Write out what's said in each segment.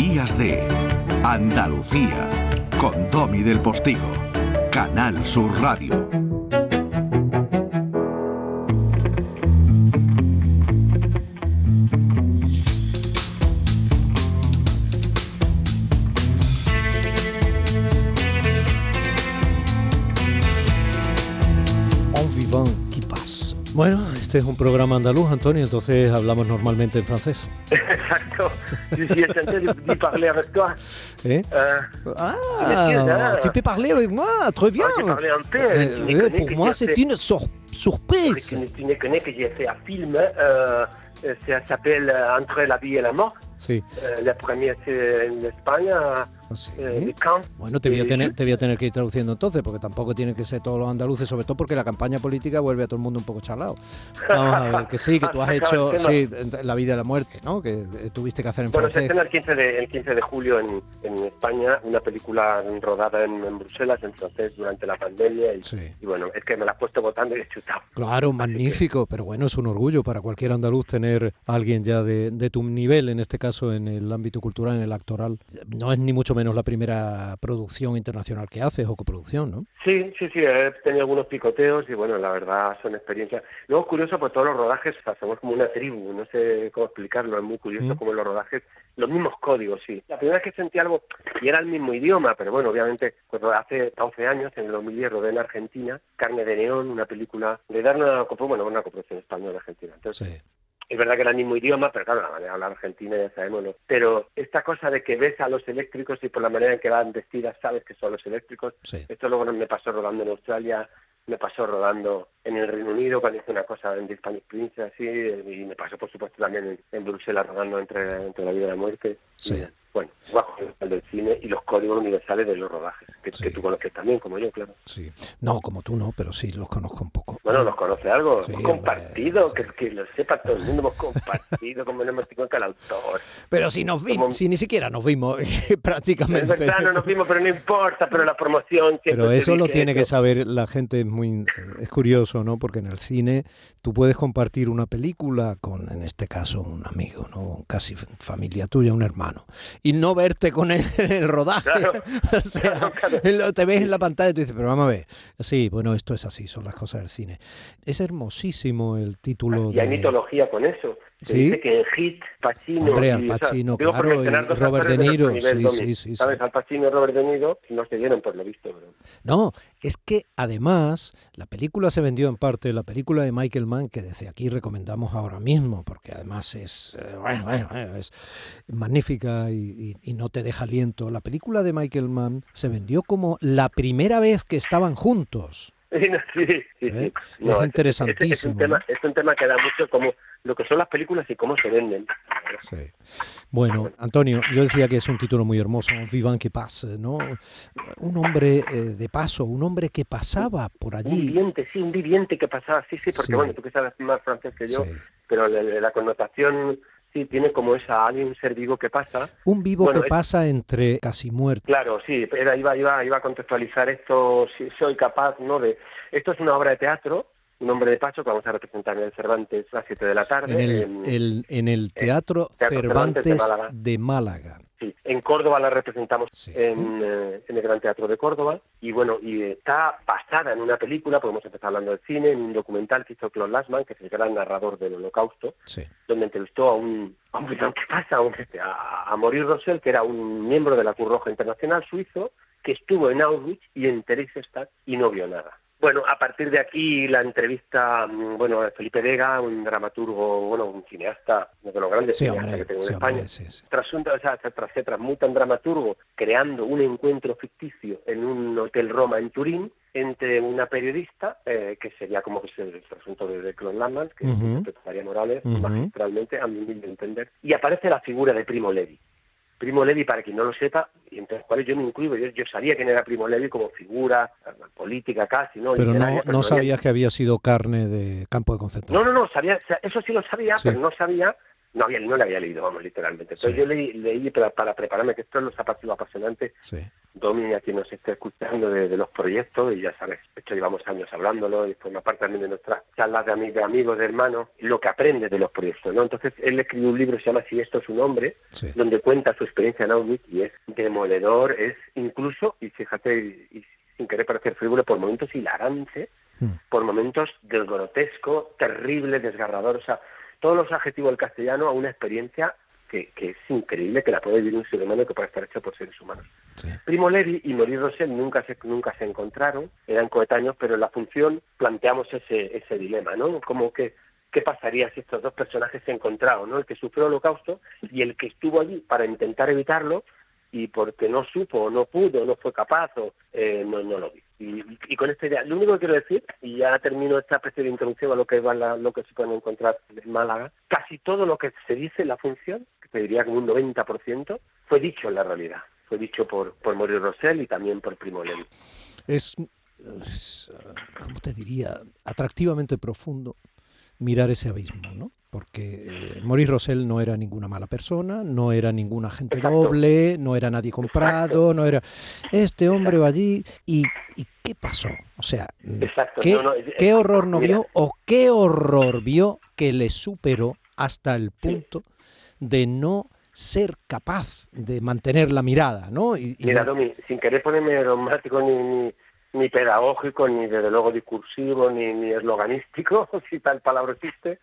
Días de Andalucía con Domi del Postigo, Canal Sur Radio. Este es un programa andaluz, Antonio, entonces hablamos normalmente en francés. Exacto. Je suis enchanté de, parler avec toi. ¿Eh? Uh, ah, tu peux parler avec moi, très bien. Ah, un peu. Euh, pour moi, c'est une sur surprise. Tu, ne connais que j'ai fait un film, euh, ça s'appelle Entre la vie et la mort. Euh, la première, c'est en Espagne. Eh, bueno, te voy, a tener, te voy a tener que ir traduciendo entonces, porque tampoco tiene que ser todos los andaluces, sobre todo porque la campaña política vuelve a todo el mundo un poco charlado. Vamos a ver, que sí, que tú has hecho sí, La vida y la muerte, ¿no? Que tuviste que hacer en bueno, francés. Se el 15 de, el 15 de julio en, en España, una película rodada en, en, Bruselas, en francés, durante la pandemia. Y, y, bueno, es que me la has puesto votando y he chutado. Claro, magnífico, pero bueno, es un orgullo para cualquier andaluz tener a alguien ya de, de tu nivel, en este caso en el ámbito cultural, en el actoral. No es ni mucho menos la primera producción internacional que haces o coproducción, ¿no? Sí, sí, sí, he tenido algunos picoteos y bueno, la verdad son experiencias. Luego curioso, pues todos los rodajes hacemos como una tribu, no sé cómo explicarlo, es muy curioso mm. como los rodajes, los mismos códigos, sí. La primera vez que sentí algo, y era el mismo idioma, pero bueno, obviamente, pues hace 11 años, en el 2010, rodé en Argentina, Carne de Neón, una película de dar una, bueno, una coproducción española-argentina. Entonces, sí es verdad que era el mismo idioma, pero claro, la manera de hablar argentina ya sabemos, ¿no? Pero esta cosa de que ves a los eléctricos y por la manera en que van vestidas sabes que son los eléctricos, esto luego me pasó rodando en Australia, me pasó rodando en el Reino Unido cuando hice una cosa en The Spanish Princess así, y me pasó por supuesto también en, Bruselas rodando entre, entre la vida y la muerte. Sí bueno, bajo el del cine y los códigos universales de los rodajes, que, tú conoces también, como yo, claro. Sí, no, como tú no, pero sí los conozco un poco. Bueno, los conoce algo, hemos compartido, que, que, lo sepa todo el mundo, hemos compartido como hemos con el autor. Pero si nos vimos, si ni siquiera nos vimos prácticamente. Es verdad, no nos vimos, pero no importa, pero la promoción... Pero eso lo tiene que saber la gente, es muy es curioso, ¿no? Porque en el cine tú puedes compartir una película con, en este caso, un amigo, ¿no? Casi familia tuya, un hermano y no verte con él en el rodaje. o sea, te ves en la pantalla y tú dices, pero vamos a ver. Sí, bueno, esto es así, son las cosas del cine. Es hermosísimo el título. Y hay mitología con eso. Se dice que Hit, Pacino, Hombre, Al Pacino, claro, y Robert De Niro, sí, sí, sí, ¿Sabes? Al Pacino y Robert De Niro no se dieron por lo visto. No, es que además la película se vendió en parte, la película de Michael Mann, que desde aquí recomendamos ahora mismo, porque además es, eh, bueno, bueno, es magnífica y, y, no te deja aliento. La película de Michael Mann se vendió como la primera vez que estaban juntos. Sí, sí, sí. ¿Eh? Es interesantísimo. Es, un tema, es un tema que da mucho como lo que son las películas y cómo se venden. Sí. Bueno, Antonio, yo decía que es un título muy hermoso, Un vivant que pase, ¿no? Un hombre eh, de paso, un hombre que pasaba por allí. Un viviente, sí, un viviente que pasaba, sí, sí, porque bueno, tú que sabes más francés que yo, pero la, connotación sí tiene como esa alguien ser vivo que pasa. Un vivo que pasa entre casi muertos. Claro sí era, iba iba iba a contextualizar esto si soy capaz no de esto es una obra de teatro un hombre de paso que vamos a representar en el Cervantes a las 7 de la tarde. En el, en, el Teatro, Cervantes, de, Málaga. Sí, en Córdoba la representamos en, eh, en, el Gran Teatro de Córdoba y bueno, y está basada en una película, podemos empezar hablando del cine, en un documental que hizo Claude Lassman, que es el gran narrador del Holocausto, donde entrevistó a un, un ¿qué pasa? A, a Maurice Rossel, que era un miembro de la Cruz Roja Internacional suizo, que estuvo en Auschwitz y en Theresienstadt y no vio nada. Bueno, a partir de aquí la entrevista, mm, bueno, a Felipe Vega, un dramaturgo, bueno, un cineasta, uno de los grandes cineastas que tengo en España, tras, un, o sea, tras, se transmuta un dramaturgo creando un encuentro ficticio en un hotel Roma en Turín entre una periodista, eh, que sería como que es el asunto de, de Clon Landman, que uh es Morales, magistralmente, a mi humilde entender, y aparece la figura de Primo Levi. Primo Levi, para quien no lo sepa, y entre los cuales yo me incluyo, yo, sabía quién era Primo Levi como figura política casi, ¿no? Pero no, no sabías que había sido carne de campo de concentración. No, no, no, sabía, eso sí lo sabía, pero no sabía no había no la había leído, vamos, literalmente. Entonces yo leí, leí para, para, prepararme, que esto es lo parecido apasionante. Sí. Domi, a quien nos esté escuchando de, los proyectos, y ya sabes, de hecho llevamos años hablándolo, y forma parte también de nuestras charlas de, amigos, de amigos, de hermanos, lo que aprende de los proyectos, ¿no? Entonces él escribió un libro que se llama Si esto es un hombre, donde cuenta su experiencia en Auschwitz, y es demoledor, es incluso, y fíjate, y, sin querer parecer frívolo, por momentos hilarante, hmm. por momentos del grotesco, terrible, desgarrador, o sea, todos los adjetivos del castellano a una experiencia que, es increíble, que la puede vivir un ser humano que puede estar hecho por seres humanos. Primo Levi y Maurice Rosell nunca se, nunca se encontraron, eran coetáneos, pero en la función planteamos ese, ese dilema, ¿no? Como que, ¿qué pasaría si estos dos personajes se encontraron, ¿no? El que sufrió el holocausto y el que estuvo allí para intentar evitarlo y porque no supo, no pudo, no fue capaz, o, eh, no, no lo vi. Y, con esta idea, lo único que quiero decir, y ya termino esta especie de introducción a lo que va lo que se puede encontrar en Málaga, casi todo lo que se dice en la función, que te diría como un 90%, fue dicho en la realidad. Fue dicho por, por Maurice Rosell y también por Primo Levi. Es, es, ¿cómo te diría? Atractivamente profundo mirar ese abismo, ¿no? Porque eh, Maurice Rosell no era ninguna mala persona, no era ningún agente doble, no era nadie comprado, no era... Este hombre va allí y, ¿qué pasó? O sea, ¿qué, horror no vio o qué horror vio que le superó hasta el punto de no ser capaz de mantener la mirada, ¿no? Y, Mira, Domi, sin querer ponerme romántico ni, ni, pedagógico, ni desde luego discursivo, ni, ni esloganístico, si tal palabra existe,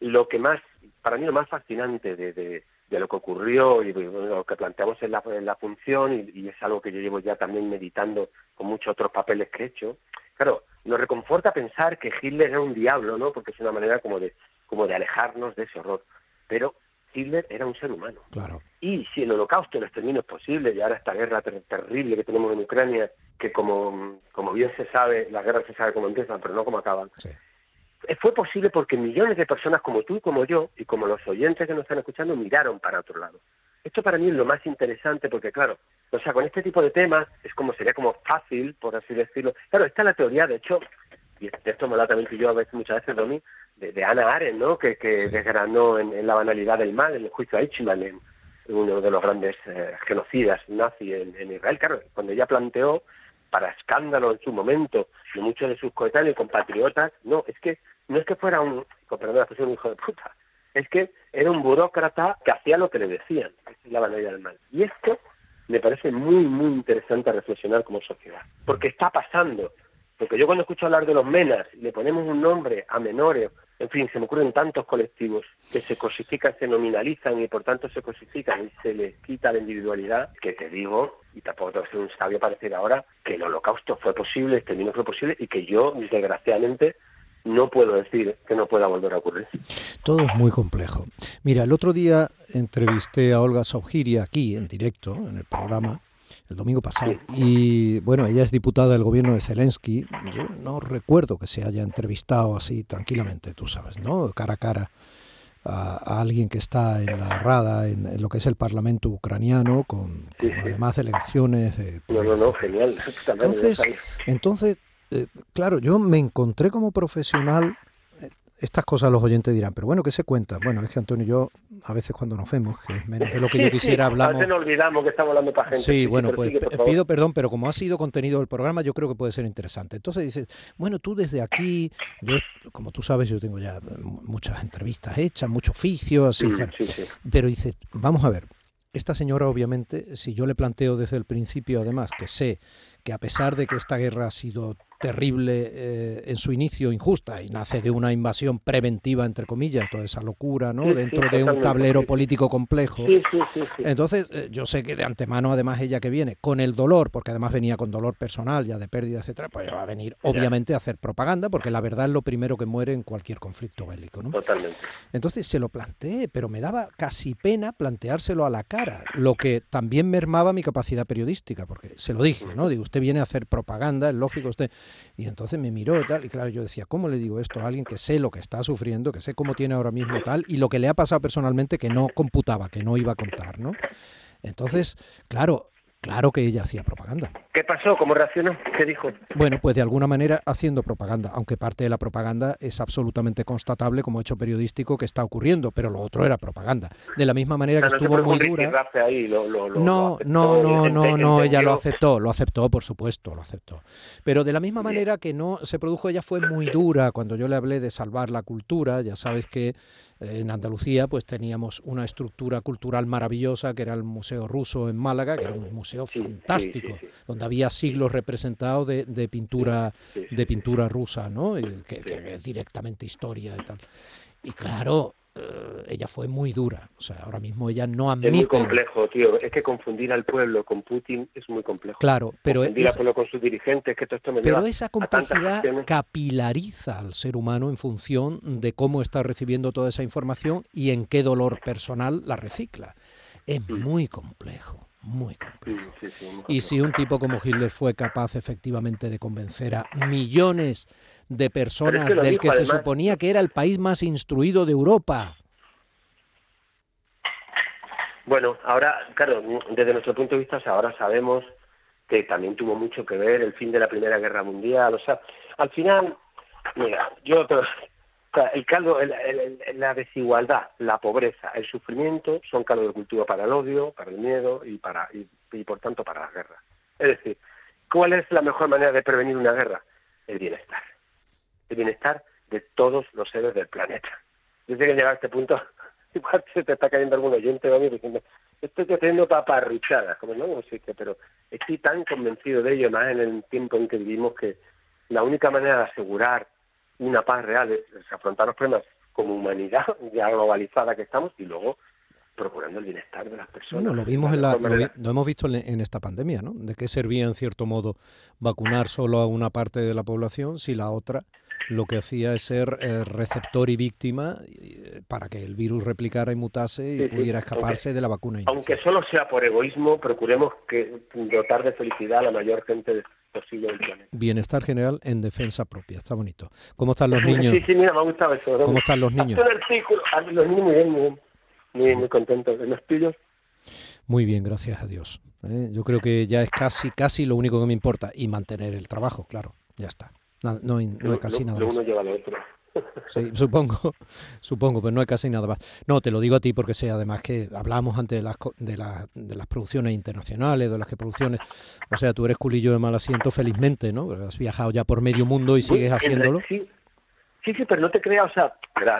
lo que más, para mí lo más fascinante de, de, lo que ocurrió y lo que planteamos en la, en la función, y, es algo que yo llevo ya también meditando con muchos otros papeles que he hecho, claro, nos reconforta pensar que Hitler era un diablo, ¿no? Porque es una manera como de, como de alejarnos de ese horror. Pero Hitler era un ser humano. Claro. Y si el holocausto, el exterminio es posible, y ahora esta guerra terrible que tenemos en Ucrania, que como, como bien se sabe, las guerras se sabe cómo empiezan, pero no cómo acaban, sí fue posible porque millones de personas como tú y como yo, y como los oyentes que nos están escuchando, miraron para otro lado. Esto para mí es lo más interesante porque, claro, o sea, con este tipo de temas es como sería como fácil, por así decirlo. Claro, está la teoría, de hecho, y de esto me lo también yo a veces, muchas veces, Domi, de, de Ana Arendt, ¿no? Que, que desgranó en, la banalidad del mal, en el juicio a Eichmann, en, uno de los grandes eh, genocidas nazi en, en Israel. Claro, cuando ella planteó para escándalo en su momento de muchos de sus coetáneos y compatriotas, no, es que no es que fuera un, expresión, un hijo de puta, es que era un burócrata que hacía lo que le decían, es la banalidad del mal. Y esto me parece muy, muy interesante reflexionar como sociedad, porque está pasando. Porque yo cuando escucho hablar de los menas y le ponemos un nombre a menores en fin, se me ocurren tantos colectivos que se cosifican, se nominalizan y por tanto se cosifican y se les quita la individualidad, que te digo, y tampoco que ser un sabio para ahora, que el holocausto fue posible, el exterminio fue posible y que yo, desgraciadamente, no puedo decir que no pueda volver a ocurrir. Todo es muy complejo. Mira, el otro día entrevisté a Olga Sobgiria aquí en directo, en el programa, el domingo pasado. Y bueno, ella es diputada del gobierno de Zelensky. Yo no recuerdo que se haya entrevistado así tranquilamente, tú sabes, ¿no? Cara a cara. A, alguien que está en la rada, en, lo que es el Parlamento ucraniano, con, además elecciones. De, no, no, no, genial. Entonces, entonces eh, claro, yo me encontré como profesional estas cosas los oyentes dirán, pero bueno, ¿qué se cuenta? Bueno, es que Antonio y yo, a veces cuando nos vemos, que es menos de lo que yo quisiera, hablamos... A veces nos olvidamos que estamos hablando para gente. Sí, bueno, pues pido perdón, pero como ha sido contenido del programa, yo creo que puede ser interesante. Entonces dices, bueno, tú desde aquí, yo, como tú sabes, yo tengo ya muchas entrevistas hechas, mucho oficio, así, mm, pero dices, vamos a ver, esta señora, obviamente, si yo le planteo desde el principio, además, que sé que a pesar de que esta guerra ha sido terrible eh, en su inicio, injusta, y nace de una invasión preventiva, entre comillas, toda esa locura, ¿no? Dentro de un tablero político complejo. Entonces, eh, yo sé que de antemano, además, ella que viene con el dolor, porque además venía con dolor personal, ya de pérdida, etcétera, pues va a venir, obviamente, a hacer propaganda, porque la verdad es lo primero que muere en cualquier conflicto bélico, ¿no? Totalmente. Entonces, se lo planteé, pero me daba casi pena planteárselo a la cara, lo que también mermaba mi capacidad periodística, porque se lo dije, ¿no? Digo, usted viene a hacer propaganda, es lógico, usted y entonces me miró y tal, y claro, yo decía, ¿cómo le digo esto a alguien que sé lo que está sufriendo, que sé cómo tiene ahora mismo tal, y lo que le ha pasado personalmente que no computaba, que no iba a contar, ¿no? Entonces, claro, Claro que ella hacía propaganda. ¿Qué pasó? ¿Cómo reaccionó? ¿Qué dijo? Bueno, pues de alguna manera haciendo propaganda, aunque parte de la propaganda es absolutamente constatable como hecho periodístico que está ocurriendo, pero lo otro era propaganda. De la misma manera que estuvo muy dura. no, no, no, no, no, ella lo aceptó, lo aceptó, por supuesto, lo aceptó. Pero de la misma manera que no se produjo, ella fue muy dura cuando yo le hablé de salvar la cultura, ya sabes que en Andalucía pues teníamos una estructura cultural maravillosa que era el Museo Ruso en Málaga, que era un museo fantástico, donde había siglos representados de, pintura de pintura rusa, ¿no? Que, que, es directamente historia y tal. Y claro, eh, ella fue muy dura. O sea, ahora mismo ella no admite. Es muy complejo, tío. Es que confundir al pueblo con Putin es muy complejo. Claro, pero. Confundir al pueblo con sus dirigentes, que todo esto me Pero esa complejidad capilariza al ser humano en función de cómo está recibiendo toda esa información y en qué dolor personal la recicla. Es muy complejo muy complejo. y si un tipo como Hitler fue capaz efectivamente de convencer a millones de personas del que se suponía que era el país más instruido de Europa. Bueno, ahora, claro, desde nuestro punto de vista, ahora sabemos que también tuvo mucho que ver el fin de la Primera Guerra Mundial. O sea, al final, mira, yo el caldo, la desigualdad, la pobreza, el sufrimiento son caldo de cultivo para el odio, para el miedo y para y, por tanto para la guerra. Es decir, ¿cuál es la mejor manera de prevenir una guerra? El bienestar. El bienestar de todos los seres del planeta. Desde que llega a este punto, igual se te está cayendo algún oyente ¿no? diciendo, estoy haciendo paparruchadas, como no, no sé qué, pero estoy tan convencido de ello, más en el tiempo en que vivimos, que la única manera de asegurar una paz real, es, afrontar los problemas como humanidad ya globalizada que estamos y luego procurando el bienestar de las personas. Bueno, lo vimos en la, lo, hemos visto en, esta pandemia, ¿no? De qué servía en cierto modo vacunar solo a una parte de la población si la otra lo que hacía es ser eh, receptor y víctima eh, para que el virus replicara y mutase y pudiera escaparse de la vacuna. Aunque solo sea por egoísmo, procuremos que dotar de felicidad a la mayor gente posible del planeta. Bienestar general en defensa propia, está bonito. ¿Cómo están los niños? Sí, sí, mira, me ha gustado eso. ¿Cómo están los niños? Ah, los niños muy bien, muy bien, muy, muy contentos. ¿Los tuyos? Muy bien, gracias a Dios. ¿eh? Yo creo que ya es casi, casi lo único que me importa y mantener el trabajo, claro, ya está. No, no, hay casi nada más. uno lleva al otro. Sí, supongo, supongo, pero no hay casi nada más. No, te lo digo a ti porque sé además que hablamos antes de las, de, de las producciones internacionales, de las que producciones, o sea, tú eres culillo de mal asiento felizmente, ¿no? has viajado ya por medio mundo y sigues haciéndolo. Sí, sí, sí, pero no te creas, o sea,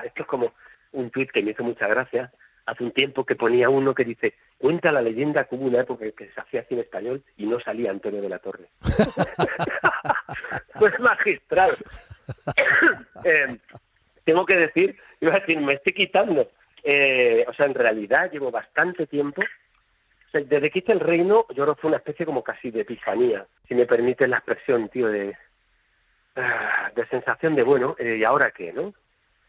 esto es como un tweet que me hizo mucha gracia, hace un tiempo que ponía uno que dice, cuenta la leyenda que hubo una época que se hacía así en español y no salía Antonio de la Torre. pues magistral. Eh, tengo que decir, iba a decir, me estoy quitando. Eh, o sea, en realidad llevo bastante tiempo. desde que hice el reino, yo creo que fue una especie como casi de epifanía, si me permite la expresión, tío, de, ah, de sensación de, bueno, eh, ¿y ahora qué, no?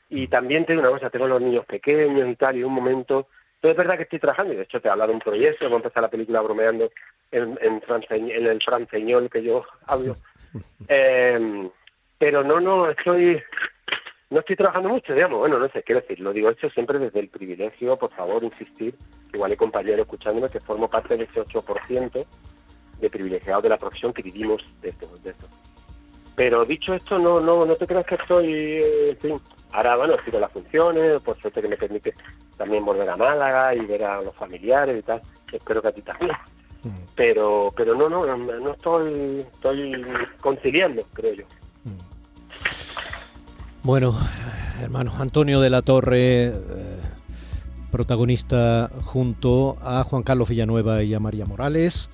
Y también tengo una cosa, tengo los niños pequeños y tal, y un momento... Pero es verdad que estoy trabajando, y de hecho te he hablado de un proyecto, voy a empezar la película bromeando en, en, en el franceñol que yo hablo. Eh, pero no, no, estoy... No estoy trabajando mucho, digamos, bueno, no sé, quiero decir, lo digo hecho siempre desde el privilegio, por favor, insistir, igual hay compañeros escuchándome que formo parte de ese 8% de privilegiados de la profesión que vivimos de esto, de esto. Pero dicho esto, no, no, no te creas que estoy, eh, en fin, Ahora, bueno, sigo las funciones, por suerte que me permite también volver a Málaga y ver a los familiares y tal. Espero que a ti también. Mm. Pero, pero no, no, no estoy, estoy conciliando, creo yo. Mm. Bueno, hermanos, Antonio de la Torre, eh, protagonista junto a Juan Carlos Villanueva y a María Morales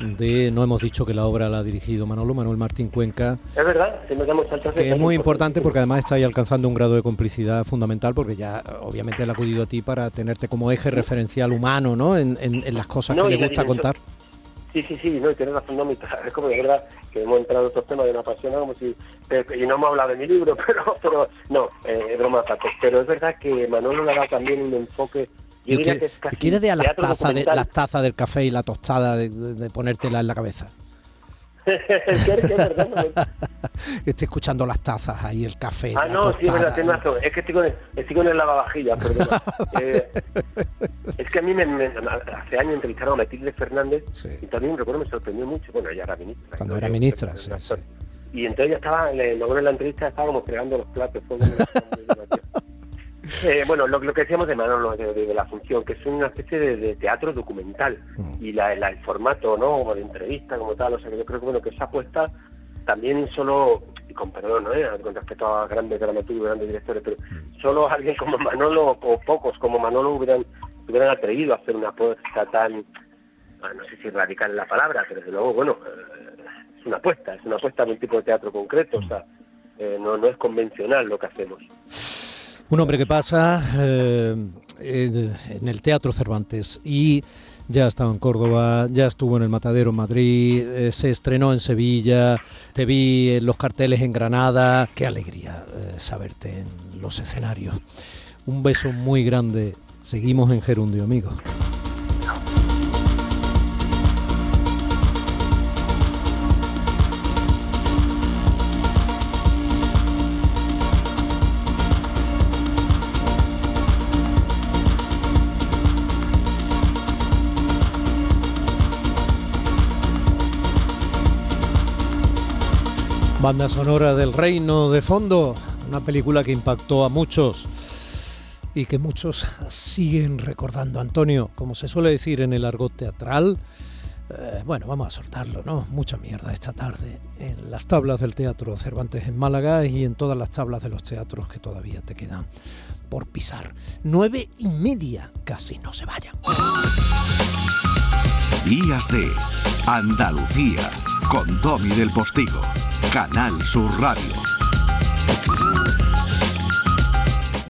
de, no hemos dicho que la obra la ha dirigido Manolo, Manuel Martín Cuenca. Es verdad, que es muy importante porque además está ahí alcanzando un grado de complicidad fundamental porque ya obviamente le ha acudido a ti para tenerte como eje referencial humano, ¿no? En, las cosas que le gusta contar. Sí, sí, sí, no, y tienes razón, no, es como de verdad que hemos entrado en estos temas de una pasión, como si, y no hemos hablado de mi libro, pero, pero no, eh, es broma, pero es verdad que Manolo le ha dado también un enfoque ¿Quieres de las tazas de, las tazas del café y la tostada de, de, ponértela en la cabeza? Estoy escuchando las tazas ahí, el café. Ah, no, sí, es verdad, tienes razón. Es que estoy con el, estoy con el lavavajillas, eh, es que a mí me, me, hace años entrevistaron a Matilde Fernández y también recuerdo me sorprendió mucho. Bueno, ella era ministra. Cuando era ministra, sí, sí. Y entonces ella estaba, acuerdo en la entrevista, estábamos fregando los platos. Eh, bueno, lo, que decíamos de Manolo, de, la función, que es una especie de, teatro documental mm. y la, el formato, ¿no? O de entrevista como tal, o sea, que yo creo que, bueno, que esa apuesta también solo, y con perdón, ¿eh? con respecto a grandes dramaturgos, grandes directores, pero mm. solo alguien como Manolo o pocos como Manolo hubieran, hubieran atrevido a hacer una apuesta tan, ah, no sé si radical en la palabra, pero desde luego, bueno, eh, es una apuesta, es una apuesta de un tipo de teatro concreto, o sea, eh, no, no es convencional lo que hacemos. Un hombre que pasa eh, en el Teatro Cervantes y ya estaba en Córdoba, ya estuvo en el Matadero en Madrid, eh, se estrenó en Sevilla, te vi en los carteles en Granada. Qué alegría eh, saberte en los escenarios. Un beso muy grande. Seguimos en Gerundio, amigo. Banda sonora del Reino de Fondo, una película que impactó a muchos y que muchos siguen recordando. Antonio, como se suele decir en el argot teatral, eh, bueno, vamos a soltarlo, ¿no? Mucha mierda esta tarde en las tablas del Teatro Cervantes en Málaga y en todas las tablas de los teatros que todavía te quedan por pisar. Nueve y media, casi no se vayan. Días de Andalucía con Tommy del Postigo. Canal Sur Radio.